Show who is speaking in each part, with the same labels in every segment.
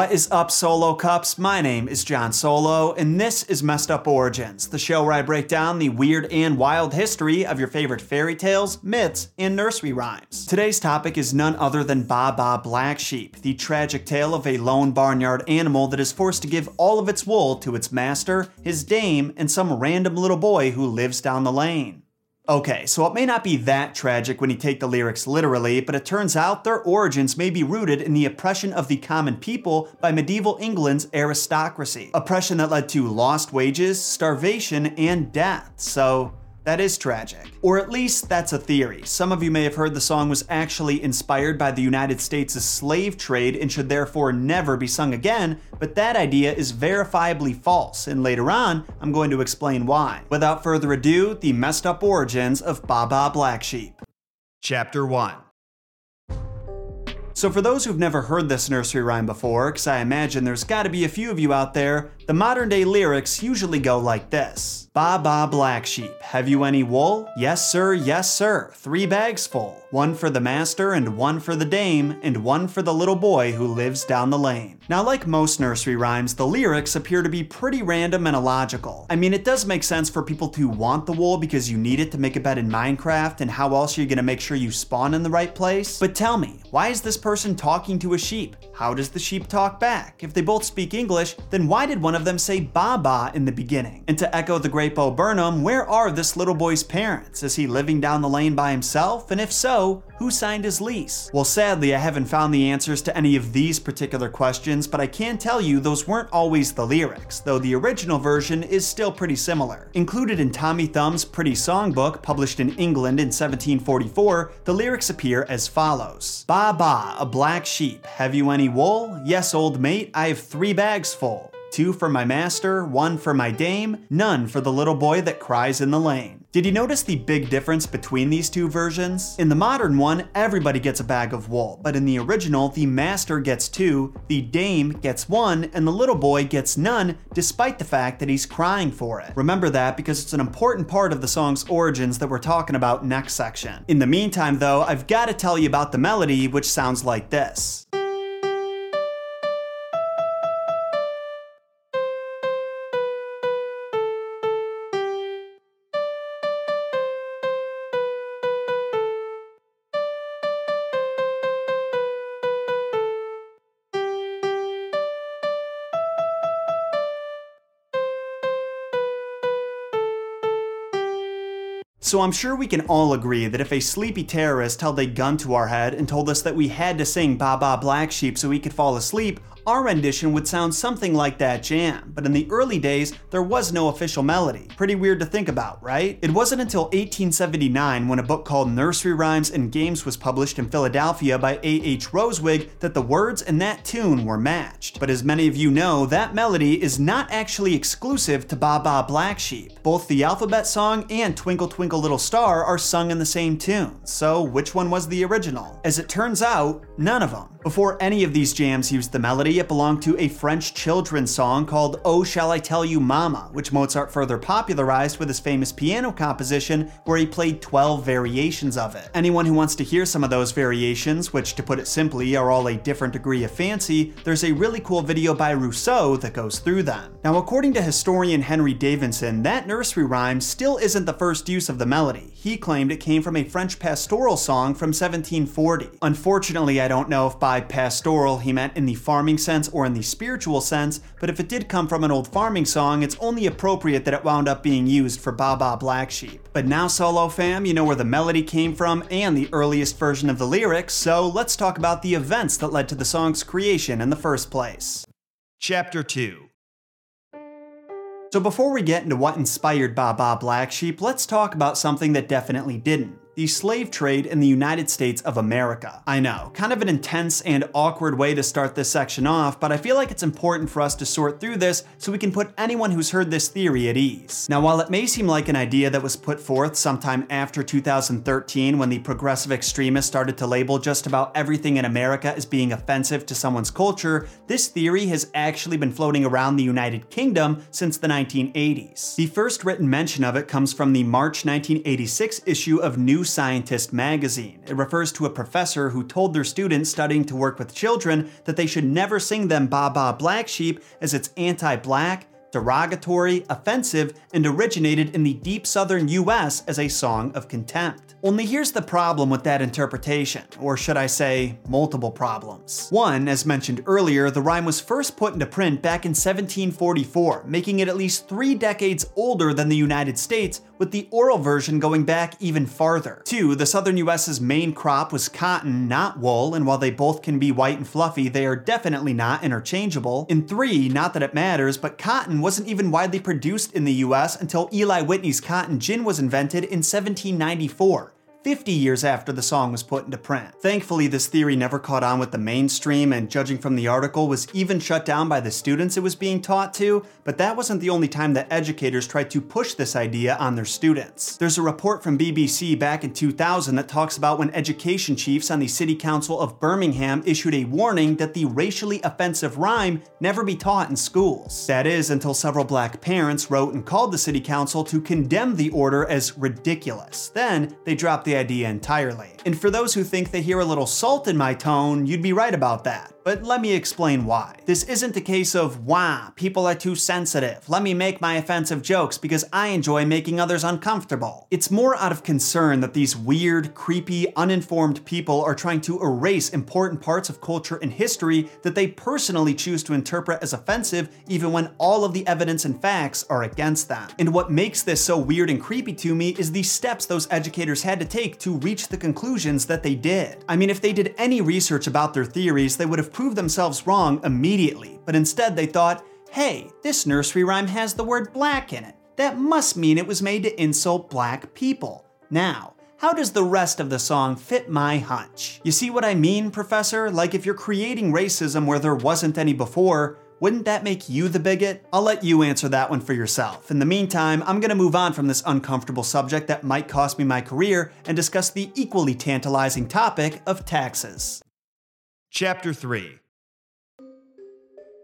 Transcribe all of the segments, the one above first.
Speaker 1: What is up, Solo Cups? My name is Jon Solo, and this is Messed Up Origins, the show where I break down the weird and wild history of your favorite fairy tales, myths, and nursery rhymes. Today's topic is none other than Baa Black Sheep, the tragic tale of a lone barnyard animal that is forced to give all of its wool to its master, his dame, and some random little boy who lives down the lane. Okay, so it may not be that tragic when you take the lyrics literally, but it turns out their origins may be rooted in the oppression of the common people by medieval England's aristocracy. Oppression that led to lost wages, starvation, and death. So, that is tragic. Or at least that's a theory. Some of you may have heard the song was actually inspired by the United States' slave trade and should therefore never be sung again, but that idea is verifiably false, and later on, I'm going to explain why. Without further ado, the messed up origins of Baa Black Sheep. Chapter 1 so, for those who've never heard this nursery rhyme before, because I imagine there's gotta be a few of you out there, the modern day lyrics usually go like this Ba ba Black Sheep, have you any wool? Yes, sir, yes, sir, three bags full. One for the master, and one for the dame, and one for the little boy who lives down the lane. Now, like most nursery rhymes, the lyrics appear to be pretty random and illogical. I mean, it does make sense for people to want the wool because you need it to make a bed in Minecraft, and how else are you gonna make sure you spawn in the right place? But tell me, why is this person talking to a sheep? How does the sheep talk back? If they both speak English, then why did one of them say Baa in the beginning? And to echo the great Bo Burnham, where are this little boy's parents? Is he living down the lane by himself? And if so, who signed his lease? Well, sadly, I haven't found the answers to any of these particular questions, but I can tell you those weren't always the lyrics, though the original version is still pretty similar. Included in Tommy Thumb's Pretty Songbook, published in England in 1744, the lyrics appear as follows Ba Ba, a black sheep, have you any wool? Yes, old mate, I have three bags full. Two for my master, one for my dame, none for the little boy that cries in the lane. Did you notice the big difference between these two versions? In the modern one, everybody gets a bag of wool, but in the original, the master gets two, the dame gets one, and the little boy gets none, despite the fact that he's crying for it. Remember that because it's an important part of the song's origins that we're talking about next section. In the meantime, though, I've got to tell you about the melody, which sounds like this. So I'm sure we can all agree that if a sleepy terrorist held a gun to our head and told us that we had to sing Baa Black Sheep so we could fall asleep, our rendition would sound something like that jam, but in the early days, there was no official melody. Pretty weird to think about, right? It wasn't until 1879 when a book called Nursery Rhymes and Games was published in Philadelphia by A.H. Rosewig that the words and that tune were matched. But as many of you know, that melody is not actually exclusive to Baa Baa Black Sheep. Both the alphabet song and Twinkle Twinkle Little Star are sung in the same tune, so which one was the original? As it turns out, none of them. Before any of these jams used the melody, it belonged to a French children's song called Oh Shall I Tell You Mama, which Mozart further popularized with his famous piano composition where he played 12 variations of it. Anyone who wants to hear some of those variations, which to put it simply are all a different degree of fancy, there's a really cool video by Rousseau that goes through them. Now, according to historian Henry Davidson, that nursery rhyme still isn't the first use of the melody. He claimed it came from a French pastoral song from 1740. Unfortunately, I don't know if by pastoral he meant in the farming sense or in the spiritual sense, but if it did come from an old farming song, it's only appropriate that it wound up being used for Baa Black Sheep. But now, Solo fam, you know where the melody came from and the earliest version of the lyrics, so let's talk about the events that led to the song's creation in the first place. Chapter 2 so before we get into what inspired Baa Black Sheep, let's talk about something that definitely didn't the slave trade in the United States of America. I know, kind of an intense and awkward way to start this section off, but I feel like it's important for us to sort through this so we can put anyone who's heard this theory at ease. Now, while it may seem like an idea that was put forth sometime after 2013 when the progressive extremists started to label just about everything in America as being offensive to someone's culture, this theory has actually been floating around the United Kingdom since the 1980s. The first written mention of it comes from the March 1986 issue of New Scientist magazine. It refers to a professor who told their students studying to work with children that they should never sing them Ba Ba Black Sheep as it's anti black, derogatory, offensive, and originated in the deep southern US as a song of contempt. Only here's the problem with that interpretation, or should I say, multiple problems. One, as mentioned earlier, the rhyme was first put into print back in 1744, making it at least three decades older than the United States, with the oral version going back even farther. Two, the southern US's main crop was cotton, not wool, and while they both can be white and fluffy, they are definitely not interchangeable. And three, not that it matters, but cotton wasn't even widely produced in the US until Eli Whitney's cotton gin was invented in 1794. 50 years after the song was put into print. Thankfully, this theory never caught on with the mainstream, and judging from the article, was even shut down by the students it was being taught to, but that wasn't the only time that educators tried to push this idea on their students. There's a report from BBC back in 2000 that talks about when education chiefs on the City Council of Birmingham issued a warning that the racially offensive rhyme never be taught in schools. That is, until several black parents wrote and called the City Council to condemn the order as ridiculous. Then, they dropped the idea entirely. And for those who think they hear a little salt in my tone, you'd be right about that. But let me explain why. This isn't a case of, wah, people are too sensitive. Let me make my offensive jokes because I enjoy making others uncomfortable. It's more out of concern that these weird, creepy, uninformed people are trying to erase important parts of culture and history that they personally choose to interpret as offensive, even when all of the evidence and facts are against them. And what makes this so weird and creepy to me is the steps those educators had to take to reach the conclusions that they did. I mean, if they did any research about their theories, they would have prove themselves wrong immediately, but instead they thought, hey, this nursery rhyme has the word black in it. That must mean it was made to insult black people. Now, how does the rest of the song fit my hunch? You see what I mean, Professor? Like if you're creating racism where there wasn't any before, wouldn't that make you the bigot? I'll let you answer that one for yourself. In the meantime, I'm gonna move on from this uncomfortable subject that might cost me my career and discuss the equally tantalizing topic of taxes. Chapter 3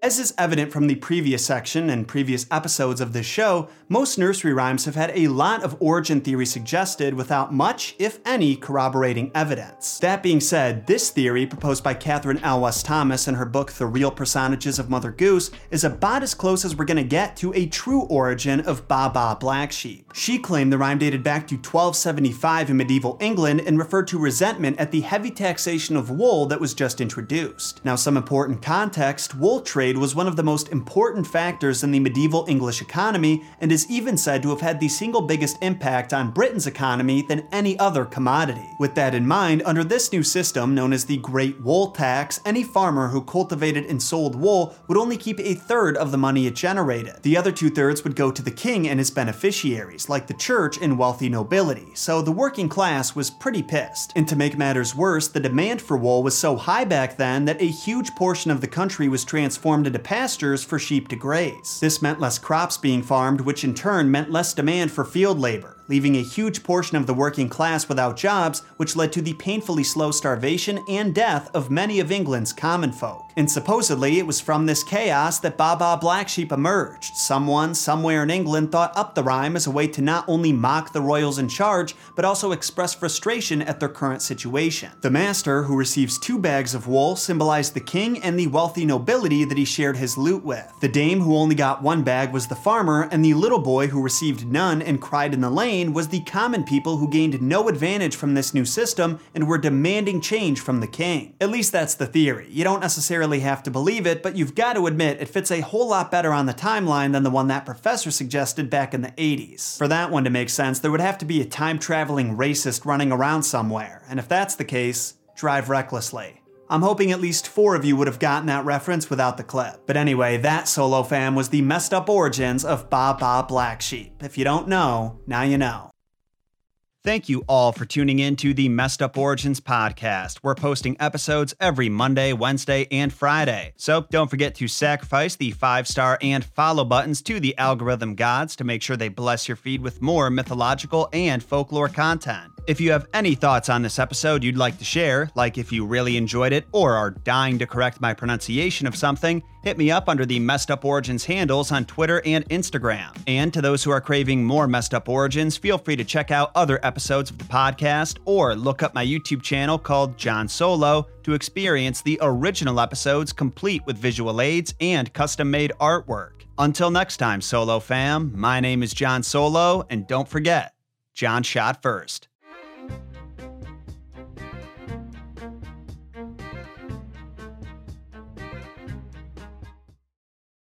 Speaker 1: as is evident from the previous section and previous episodes of this show, most nursery rhymes have had a lot of origin theory suggested without much, if any, corroborating evidence. That being said, this theory, proposed by Katherine Elwes Thomas in her book The Real Personages of Mother Goose, is about as close as we're gonna get to a true origin of Baa Black Sheep. She claimed the rhyme dated back to 1275 in medieval England and referred to resentment at the heavy taxation of wool that was just introduced. Now, some important context wool trade trade was one of the most important factors in the medieval English economy and is even said to have had the single biggest impact on Britain's economy than any other commodity. With that in mind, under this new system known as the Great Wool Tax, any farmer who cultivated and sold wool would only keep a third of the money it generated. The other two thirds would go to the king and his beneficiaries, like the church and wealthy nobility, so the working class was pretty pissed. And to make matters worse, the demand for wool was so high back then that a huge portion of the country was transformed into pastures for sheep to graze. This meant less crops being farmed, which in turn meant less demand for field labor leaving a huge portion of the working class without jobs, which led to the painfully slow starvation and death of many of England's common folk. And supposedly, it was from this chaos that Baa Black Sheep emerged. Someone, somewhere in England, thought up the rhyme as a way to not only mock the royals in charge, but also express frustration at their current situation. The master, who receives two bags of wool, symbolized the king and the wealthy nobility that he shared his loot with. The dame, who only got one bag, was the farmer, and the little boy, who received none and cried in the lane, was the common people who gained no advantage from this new system and were demanding change from the king. At least that's the theory. You don't necessarily have to believe it, but you've got to admit it fits a whole lot better on the timeline than the one that professor suggested back in the 80s. For that one to make sense, there would have to be a time traveling racist running around somewhere, and if that's the case, drive recklessly. I'm hoping at least four of you would have gotten that reference without the clip. But anyway, that solo fam was the messed up origins of Baa Baa Black Sheep. If you don't know, now you know. Thank you all for tuning in to the Messed Up Origins podcast. We're posting episodes every Monday, Wednesday, and Friday. So don't forget to sacrifice the five star and follow buttons to the algorithm gods to make sure they bless your feed with more mythological and folklore content. If you have any thoughts on this episode you'd like to share, like if you really enjoyed it or are dying to correct my pronunciation of something, hit me up under the Messed Up Origins handles on Twitter and Instagram. And to those who are craving more Messed Up Origins, feel free to check out other episodes of the podcast or look up my YouTube channel called Jon Solo to experience the original episodes complete with visual aids and custom made artwork. Until next time, Solo fam, my name is Jon Solo, and don't forget, Jon shot first.